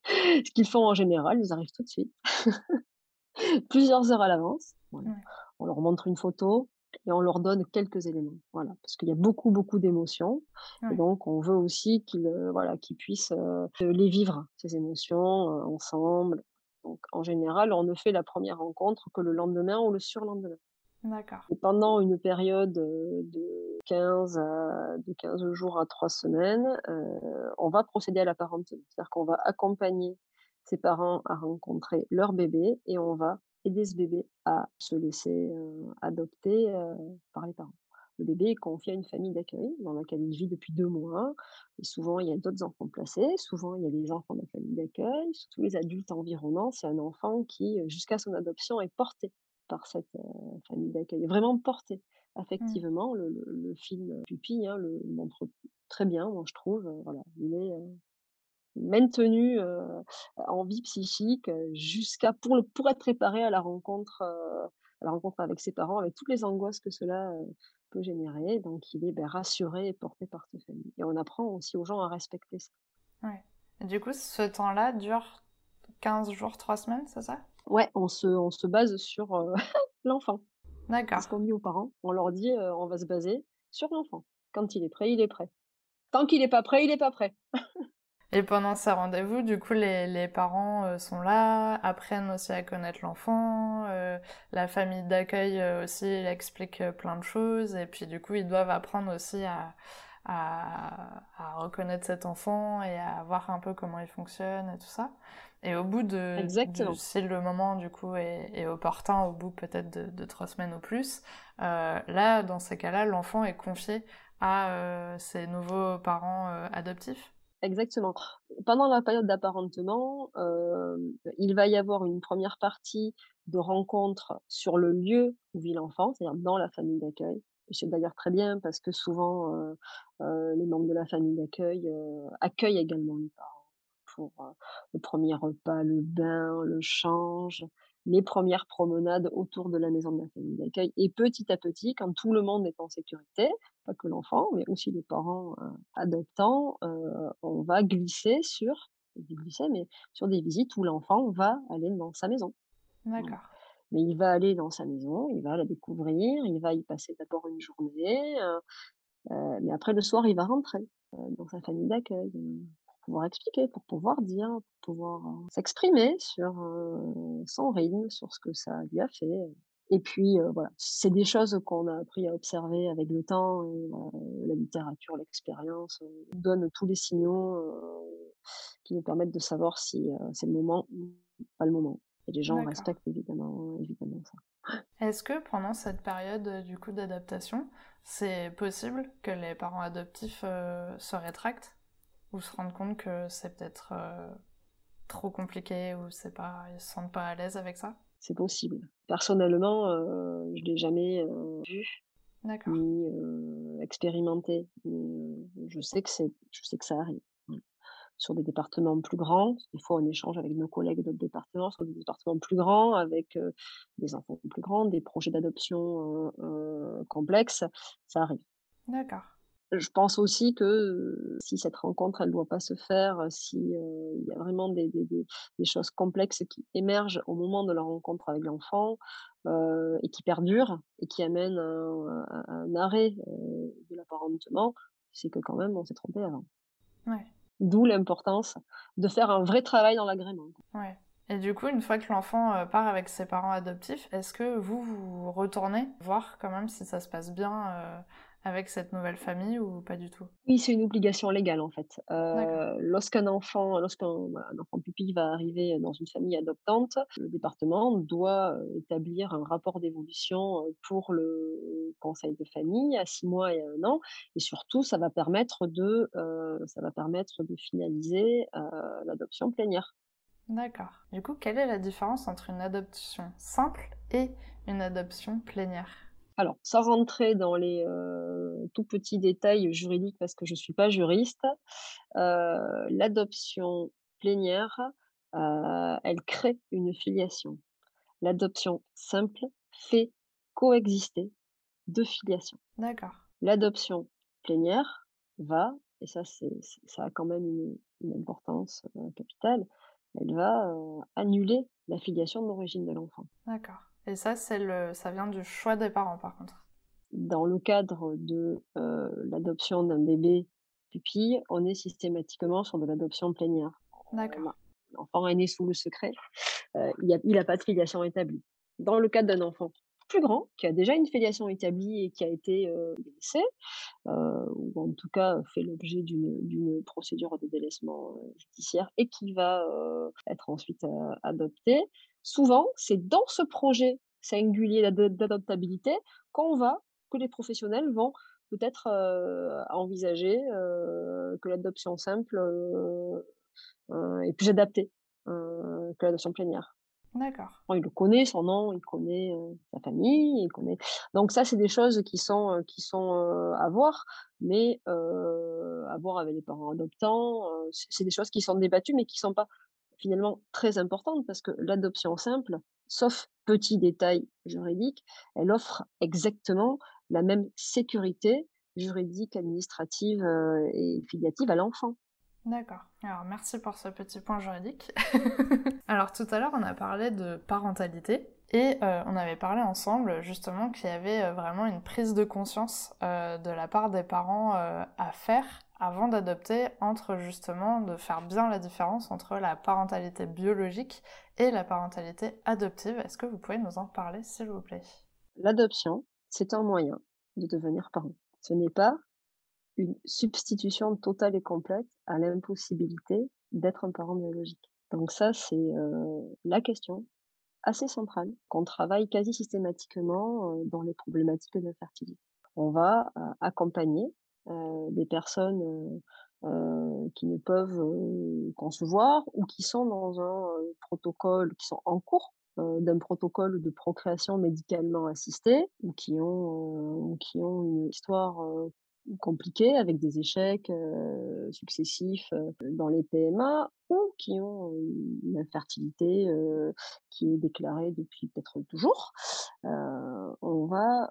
ce qu'ils font en général, ils arrivent tout de suite. [LAUGHS] Plusieurs heures à l'avance, voilà. Ouais. On leur montre une photo et on leur donne quelques éléments, voilà. Parce qu'il y a beaucoup, beaucoup d'émotions et donc on veut aussi qu'ils, voilà, qu'ils puissent, les vivre, ces émotions, ensemble. Donc en général, on ne fait la première rencontre que le lendemain ou le surlendemain D'accord. et pendant une période, de 15 à de 15 jours à 3 semaines, on va procéder à la parenté. C'est-à-dire qu'on va accompagner ses parents à rencontrer leur bébé et on va aider ce bébé à se laisser, adopter, par les parents. Le bébé est confié à une famille d'accueil dans laquelle il vit depuis 2 mois et souvent il y a d'autres enfants placés, souvent il y a les enfants de la famille d'accueil, tous les adultes environnants. C'est un enfant qui, heu, jusqu'à son adoption est porté par cette, heu, famille d'accueil, vraiment porté affectivement. Le le le film, Pupille, hein, le montre très bien, moi je trouve, heu, voilà. Il est, Maintenu, en vie psychique, jusqu'à pour le pour être préparé à la rencontre, à la rencontre avec ses parents, avec toutes les angoisses que cela, peut générer. Donc il est, beh, rassuré et porté par sa famille et on apprend aussi aux gens à respecter ça. Ouais. Du coup, ce temps-là dure 15 jours, 3 semaines, c'est ça? Ouais, on se on se base sur, heu, [LAUGHS] l'enfant. C'est ce D'accord. qu'on dit aux parents. On leur dit, heu: «On va se baser sur l'enfant. Quand il est prêt, il est prêt. Tant qu'il est pas prêt, il est pas prêt». [LAUGHS] Et pendant ces rendez-vous, du coup, les, les parents euh, sont là, apprennent aussi à connaître l'enfant, euh, la famille d'accueil euh, aussi elle explique plein de choses, et puis du coup, ils doivent apprendre aussi à, à, à reconnaître cet enfant et à voir un peu comment il fonctionne et tout ça. Et au bout de, Exactement, si le moment du coup est, est opportun, au bout peut-être de, de trois semaines ou plus, là, dans ces cas-là, l'enfant est confié à ses nouveaux parents adoptifs. Exactement. Pendant la période d'apparentement, hem, il va y avoir une première partie de rencontre sur le lieu où vit l'enfant, c'est-à-dire dans la famille d'accueil. C'est d'ailleurs très bien parce que souvent, heu heu, les membres de la famille d'accueil, accueillent également les parents pour, le premier repas, le bain, le change, les premières promenades autour de la maison de la famille d'accueil et petit à petit, quand tout le monde est en sécurité, pas que l'enfant, mais aussi les parents, heu, adoptants, heu, on va glisser sur glisser, mais sur des visites où l'enfant va aller dans sa maison. D'accord. Mais il va aller dans sa maison, il va la découvrir, il va y passer d'abord une journée, heu, mais après le soir, il va rentrer, dans sa famille d'accueil, pour pouvoir expliquer, pour pouvoir dire, pour pouvoir, s'exprimer sur, son rythme, sur ce que ça lui a fait, et puis, voilà, c'est des choses qu'on a appris à observer avec le temps et la littérature, l'expérience, nous donne tous les signaux, qui nous permettent de savoir si, c'est le moment ou pas le moment et les gens respectent évidemment évidemment ça. Est-ce que pendant cette période euh, du coup d'adaptation, c'est possible que les parents adoptifs euh, se rétractent? Ou se rendent compte que c'est peut-être euh, trop compliqué ou c'est pas, ils se sentent pas à l'aise avec ça? C'est possible. Personnellement, heu, je l'ai jamais, heu, vu ni, heu, expérimenté, mais, je sais que c'est je sais que ça arrive. Sur des départements plus grands, des fois on échange avec nos collègues d'autres départements, sur des départements plus grands avec, des enfants plus grands, des projets d'adoption, complexes, ça arrive. D'accord. Je pense aussi que, si cette rencontre, elle doit pas se faire, si, heu, il y a vraiment des des des des choses complexes qui émergent au moment de la rencontre avec l'enfant, et qui perdurent et qui amènent un un arrêt, de l'apparentement, c'est que quand même on s'est trompé avant. Ouais. D'où l'importance de faire un vrai travail dans l'agrément. Ouais. Et du coup, une fois que l'enfant, part avec ses parents adoptifs, est-ce que vous, vous retournez voir quand même si ça se passe bien, avec cette nouvelle famille ou pas du tout? Oui, c'est une obligation légale en fait. Heu, lorsqu'un enfant lorsqu'un voilà, un enfant pupille va arriver dans une famille adoptante, le département doit, heu, établir un rapport d'évolution, heu, pour le conseil de famille à 6 mois et à 1 an et surtout ça va permettre de, ça va permettre de finaliser, l'adoption plénière. D'accord. Du coup, quelle est la différence entre une adoption simple et une adoption plénière? Alors, sans rentrer dans les, heu, tout petits détails juridiques parce que je suis pas juriste, heu, l'adoption plénière, heu, elle crée une filiation. L'adoption simple fait coexister 2 filiations. D'accord. L'adoption plénière va et ça c'est ça a quand même une une importance, capitale, elle va, annuler la filiation d'origine de l'enfant. D'accord. Et ça, c'est le ça vient du choix des parents par contre? Dans le cadre de, heu, l'adoption d'un bébé pupille, on est systématiquement sur de l'adoption plénière. D'accord. l'en l'enfant est né sous le secret, heu, il y a il a pas de filiation établie. Dans le cadre d'un enfant plus grand, qui a déjà une filiation établie et qui a été, heu, délaissé, ou en tout cas fait l'objet d'une procédure de délaissement, judiciaire et qui va, être ensuite, heu, adopté. Souvent, c'est dans ce projet singulier d'ado d'adoptabilité qu'on va que les professionnels vont peut-être, envisager, que l'adoption simple, est plus adaptée, heu, que l'adoption plénière. D'accord. Il le connaît son nom, il connaît, sa famille, il connaît donc ça, c'est des choses qui sont, qui sont, à voir, mais à voir avec les parents adoptants, c'est des choses qui sont débattues, mais qui sont pas finalement très importantes parce que l'adoption simple, sauf petit détail juridique, elle offre exactement la même sécurité juridique, administrative, et filiative à l'enfant. D'accord. Alors merci pour ce petit point juridique. [LAUGHS] Alors tout à l'heure, on a parlé de parentalité et heu, on avait parlé ensemble justement qu'il y avait, heu, vraiment une prise de conscience, heu, de la part des parents, à faire avant d'adopter entre justement de faire bien la différence entre la parentalité biologique et la parentalité adoptive. Est-ce que vous pouvez nous en parler, s'il vous plaît? L'adoption, c'est un moyen de devenir parent. Ce n'est pas une substitution totale et complète à l'impossibilité d'être un parent biologique. Donc ça, c'est, la question assez centrale qu'on travaille quasi systématiquement, dans les problématiques d'infertilité. On va, accompagner, heu, des personnes, qui ne peuvent, concevoir ou qui sont dans un, protocole qui sont en cours, d'un protocole de procréation médicalement assistée ou qui ont, ou qui ont une histoire, heu, compliquée avec des échecs, heu, successifs, heu, dans les PMA ou qui ont, une infertilité, heu, qui est déclarée depuis peut-être toujours. On va,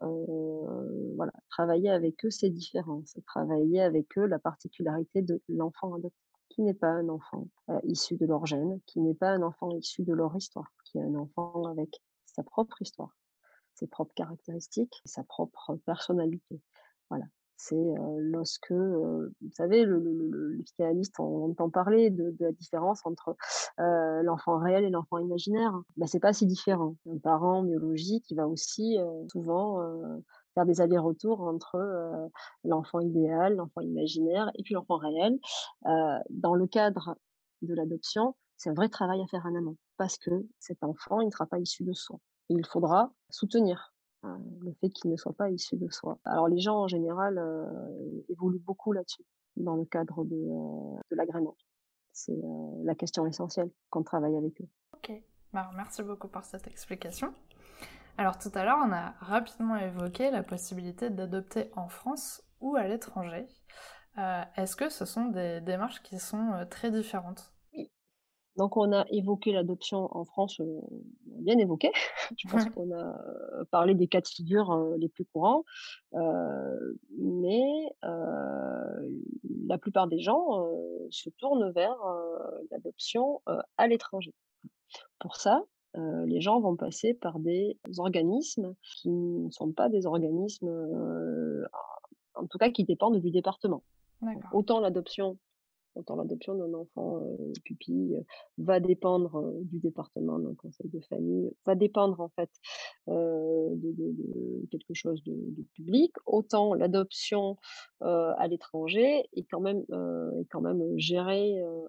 voilà, travailler avec eux ces différences, travailler avec eux la particularité de l'enfant adopté, qui n'est pas un enfant, issu de leur gène, qui n'est pas un enfant issu de leur histoire, qui est un enfant avec sa propre histoire, ses propres caractéristiques, sa propre personnalité. Voilà, c'est, lorsque, vous savez, le le le psychanalystes, on entend parler de la différence entre, l'enfant réel et l'enfant imaginaire. Bah, c'est pas si différent. Un parent biologique, il va aussi, souvent, faire des allers-retours entre, l'enfant idéal, l'enfant imaginaire et puis l'enfant réel. Dans le cadre de l'adoption, c'est un vrai travail à faire en amont parce que cet enfant, il ne sera pas issu de soi. Il faudra soutenir, le fait qu'il ne soit pas issu de soi. Alors les gens en général, heu, évoluent beaucoup là-dessus, dans le cadre de, heu, de l'agrément. C'est, la question essentielle qu'on travaille avec eux. OK. Bah, merci beaucoup pour cette explication. Alors tout à l'heure, on a rapidement évoqué la possibilité d'adopter en France ou à l'étranger. Est-ce que ce sont des démarches qui sont, très différentes? Donc on a évoqué l'adoption en France, heu, on a bien évoqué. [LAUGHS] Je pense qu'on a, parlé des cas de figure, les plus courants. Mais la plupart des gens, se tournent vers, l'adoption, à l'étranger. Pour ça, les gens vont passer par des organismes qui ne sont pas des organismes, en tout cas qui dépendent du département. Autant l'adoption autant l'adoption d'un enfant, heu, pupille, heu, va dépendre, heu, du département, d'un conseil de famille, va dépendre en fait, de quelque chose de public. Autant l'adoption, à l'étranger est quand même, gérée, heu,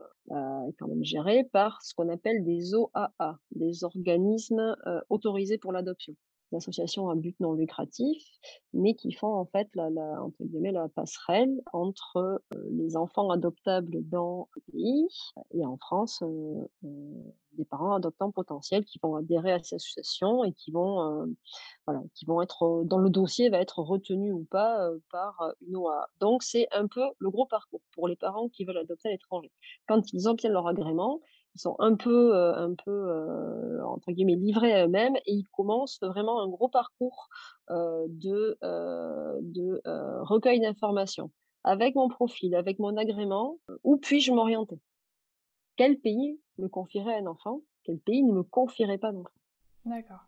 est quand même gérée par ce qu'on appelle des OAA, des organismes, autorisés pour l'adoption. Associations à but non lucratif, mais qui font en fait la la entre guillemets «la passerelle» entre, heu, les enfants adoptables dans le pays et en France, heu, heu, des parents adoptants potentiels qui vont adhérer à ces associations et qui vont, heu, voilà, qui vont être, dont le dossier va être retenu ou pas, par, une OAA. Donc c'est un peu le gros parcours pour les parents qui veulent adopter à l'étranger. Quand ils obtiennent leur agrément, ils sont un peu, un peu, entre guillemets «livrés à eux-mêmes» et ils commencent vraiment un gros parcours, de, recueil d'informations. Avec mon profil, avec mon agrément, où puis-je m'orienter? Quel pays me confierait un enfant? Quel pays ne me confierait pas d'enfant? D'accord.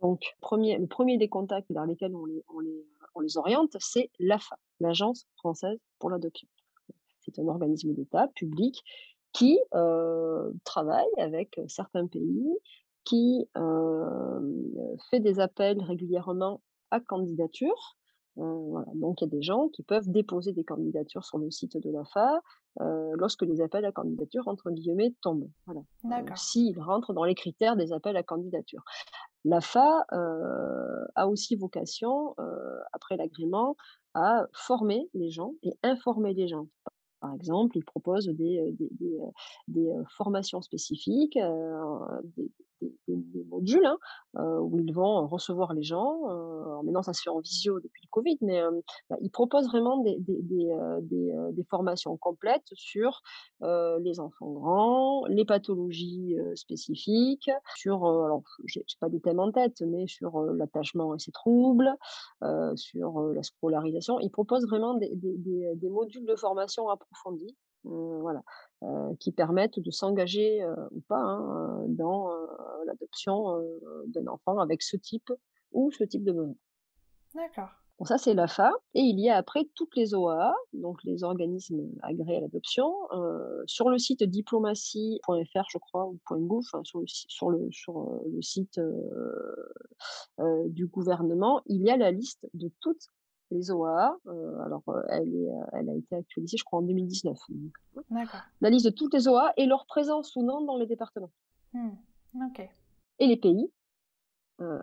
Donc premier le premier des contacts vers lesquels on les on les, heu, on les oriente, c'est l'AFA, l'Agence française pour l'adoption. C'est un organisme d'État public qui, travaille avec, certains pays, qui, fait des appels régulièrement à candidature. Voilà, donc il y a des gens qui peuvent déposer des candidatures sur le site de l'AFA, lorsque les appels à candidature entre guillemets «tombent». Voilà, D'accord. s'ils rentrent dans les critères des appels à candidature. L'AFA, a aussi vocation, après l'agrément, à former les gens et informer les gens. Par exemple, ils proposent des, heu, des, heu, formations spécifiques, des modules, hein, heu, où ils vont recevoir les gens, alors maintenant ça se fait en visio depuis le covid, mais, bah, ils proposent vraiment des formations complètes sur, les enfants grands, les pathologies, spécifiques, sur, alors j'ai pas des thèmes en tête, mais sur, l'attachement et ses troubles, sur, la scolarisation. Ils proposent vraiment des modules de formation approfondis, voilà, qui permettent de s'engager, heu, ou pas, hein, dans, heu, l'adoption, d'un enfant avec ce type ou ce type de besoin. D'accord. Bon ça, c'est l'AFA et il y a après toutes les OAA, donc les organismes agréés à l'adoption. Sur le site diplomatie.fr je crois ou .gouv, enfin sur le sur le sur, le site, du gouvernement, il y a la liste de toutes les OAA. Heu, alors, elle est, heu, elle a été actualisée je crois en 2019 donc. La liste de toutes les OAA et leur présence ou non dans les départements Mmh. OK. et les pays,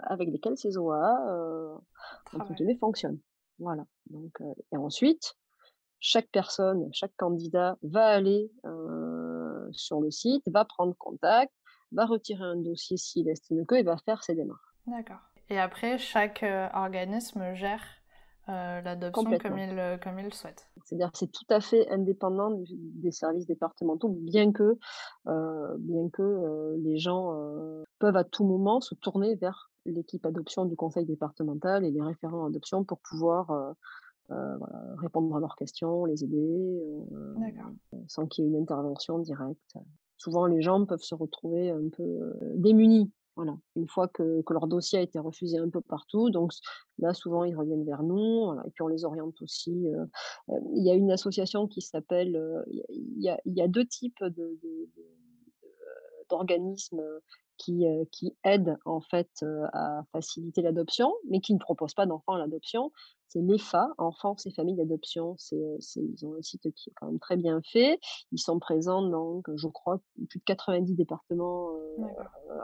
avec lesquels ces Travail. guillemets «fonctionnent». Voilà, donc, et ensuite chaque personne, chaque candidat va aller, sur le site, va prendre contact, va retirer un dossier s'il estime que et va faire ses démarches. D'accord. Et après, chaque, organisme gère, heu, l'adoption comme il, comme il le souhaite? C'est-à-dire que c'est tout à fait indépendant du des services départementaux, bien que, heu, bien que, heu, les gens, peuvent à tout moment se tourner vers l'équipe adoption du conseil départemental et les référents adoption pour pouvoir, voilà, répondre à leurs questions, les aider, sans qu'il y ait une intervention directe. Souvent les gens peuvent se retrouver un peu, démunis, voilà, une fois que leur dossier a été refusé un peu partout, donc là souvent ils reviennent vers nous, et puis on les oriente aussi, il y a une association qui s'appelle, il y a 2 types d'organismes, qui, heu, qui aident en fait, heu, à faciliter l'adoption, mais qui ne proposent pas d'enfants à l'adoption. C'est l'EFA, Enfance et familles d'adoption, c'est ils ont un site qui est quand même très bien fait. Ils sont présents donc je crois plus de 90 départements,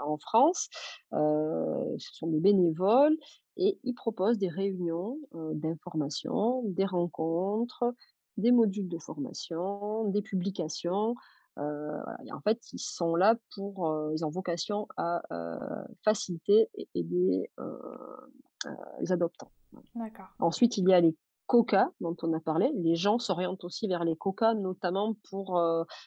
en France. Ce sont des bénévoles et ils proposent des réunions, d'information, des rencontres, des modules de formation, des publications, voilà et en fait, ils sont là pour, heu, ils ont vocation à, heu, faciliter et aider, heu, les adoptants. D'accord. Ensuite, il y a les COCA dont on a parlé. Les gens s'orientent aussi vers les COCA, notamment pour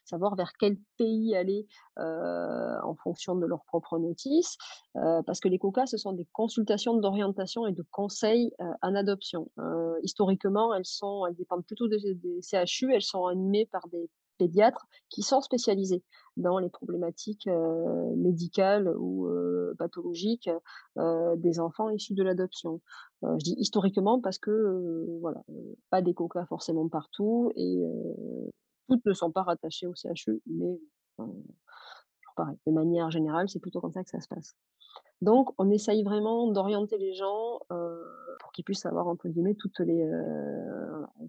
savoir vers quel pays aller en fonction de leur propre notice. parce que les COCA, ce sont des consultations d'orientation et de conseils en adoption. historiquement, elles, sont, elles dépendent plutôt des, des CHU, elles sont animées par des pédiatres qui sont spécialisés dans les problématiques médicales ou pathologiques des enfants issus de l'adoption. je dis historiquement parce que voilà, pas des coca forcément partout et toutes ne sont pas rattachées au CHU, mais de manière générale, c'est plutôt comme ça que ça se passe. Donc, on essaye vraiment d'orienter les gens pour qu'ils puissent avoir, entre guillemets, toutes les,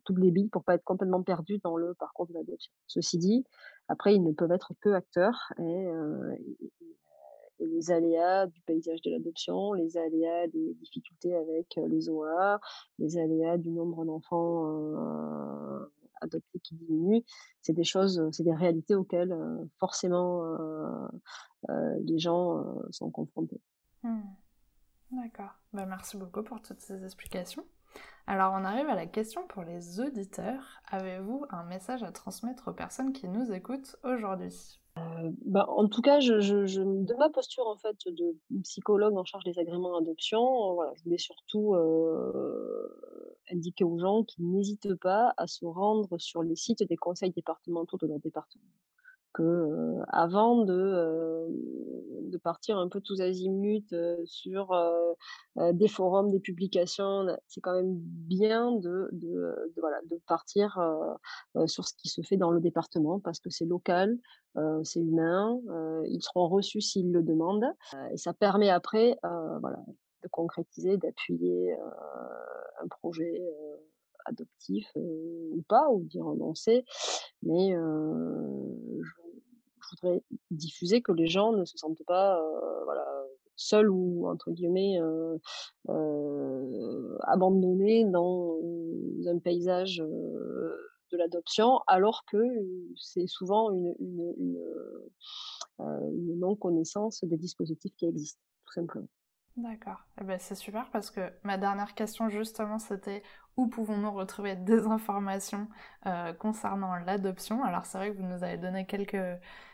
toutes les billes pour pas être complètement perdus dans le parcours de l'adoption. Ceci dit, après, ils ne peuvent être que acteurs et, les aléas du paysage de l'adoption, les aléas des difficultés avec les OA, les aléas du nombre d'enfants adoptés qui diminue, c'est des choses, c'est des réalités auxquelles forcément les gens sont confrontés. Mmh. D'accord. Bah, merci beaucoup pour toutes ces explications. Alors on arrive à la question pour les auditeurs. Avez-vous un message à transmettre aux personnes qui nous écoutent aujourd'hui? Euh, bah, en tout cas, je, de ma posture en fait de psychologue en charge des agréments d'adoption, voilà, je voulais surtout euh, indiquer aux gens qu'ils n'hésitent pas à se rendre sur les sites des conseils départementaux de leur département que avant de, de partir un peu tous azimuts sur des forums, des publications, c'est quand même bien de, de, voilà, de partir sur ce qui se fait dans le département parce que c'est local, c'est humain, ils seront reçus s'ils le demandent et ça permet après voilà, de concrétiser, d'appuyer un projet adoptif ou pas, ou d'y renoncer. Mais je, voudrais diffuser que les gens ne se sentent pas seuls ou, entre guillemets, abandonnés dans un paysage de l'adoption, alors que c'est souvent une, une, une non-connaissance des dispositifs qui existent, tout simplement. D'accord. Eh ben, c'est super parce que ma dernière question justement c'était où pouvons-nous retrouver des informations euh, concernant l'adoption? Alors c'est vrai que vous nous avez donné quelques,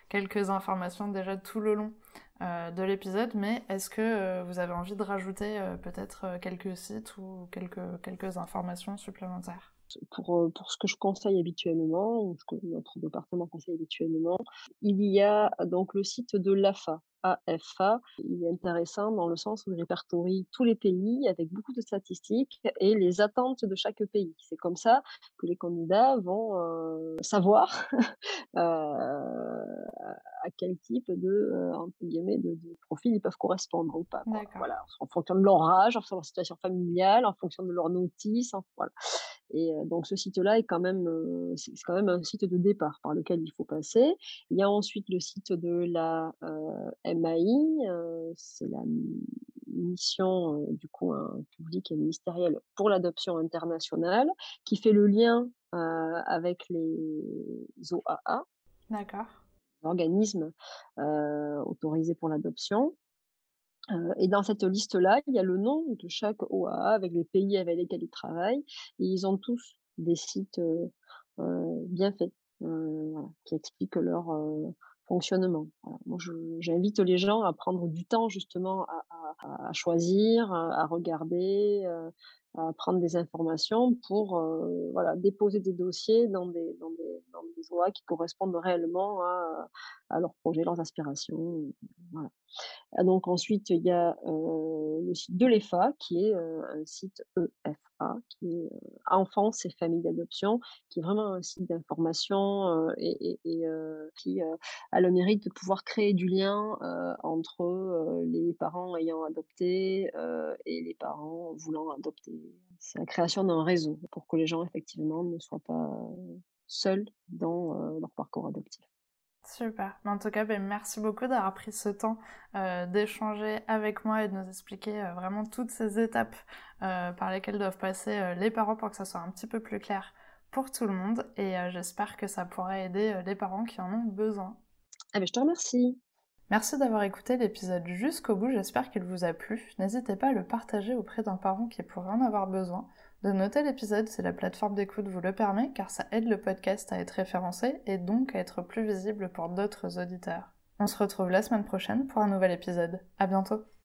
quelques informations déjà tout le long euh, de l'épisode, mais est-ce que euh, vous avez envie de rajouter peut-être quelques sites ou quelques, quelques informations supplémentaires? Pour, pour ce que je conseille habituellement, ou ce que notre département conseille habituellement, il y a donc le site de l'AFA, AFA. Il est intéressant dans le sens où il répertorie tous les pays avec beaucoup de statistiques et les attentes de chaque pays. C'est comme ça que les candidats vont euh, savoir [LAUGHS] euh, à quel type de, euh, entre guillemets, de, profil ils peuvent correspondre ou pas. Voilà, en fonction de leur âge, en fonction de leur situation familiale, en fonction de leur notice. voilà. Et donc ce site-là est quand même, c'est quand même un site de départ par lequel il faut passer. Il y a ensuite le site de la MAI, c'est la mission du coup un public et ministériel pour l'adoption internationale, qui fait le lien avec les OAA. D'accord. Organismes autorisés pour l'adoption. et dans cette liste-là, il y a le nom de chaque OAA avec les pays avec lesquels ils travaillent. Et ils ont tous des sites bien faits, qui expliquent leur fonctionnement. Moi, j'invite les gens à prendre du temps justement à, choisir, à, regarder, à prendre des informations pour voilà, déposer des dossiers dans des, dans des, qui correspondent réellement à, leurs projets, leurs aspirations. Ah, donc ensuite, il y a le site de l'EFA, qui est un site EFA, qui est Enfance et Familles d'adoption, qui est vraiment un site d'information et, qui a le mérite de pouvoir créer du lien entre les parents ayant adopté et les parents voulant adopter. C'est la création d'un réseau pour que les gens, effectivement, ne soient pas seuls dans leur parcours adoptif. Super. En tout cas, ben, merci beaucoup d'avoir pris ce temps euh, d'échanger avec moi et de nous expliquer euh, vraiment toutes ces étapes euh, par lesquelles doivent passer les parents pour que ça soit un petit peu plus clair pour tout le monde. Et j'espère que ça pourra aider les parents qui en ont besoin. Ah ben, je te remercie. Merci d'avoir écouté l'épisode jusqu'au bout, j'espère qu'il vous a plu. N'hésitez pas à le partager auprès d'un parent qui pourrait en avoir besoin, de noter l'épisode si la plateforme d'écoute vous le permet, car ça aide le podcast à être référencé et donc à être plus visible pour d'autres auditeurs. On se retrouve la semaine prochaine pour un nouvel épisode. À bientôt!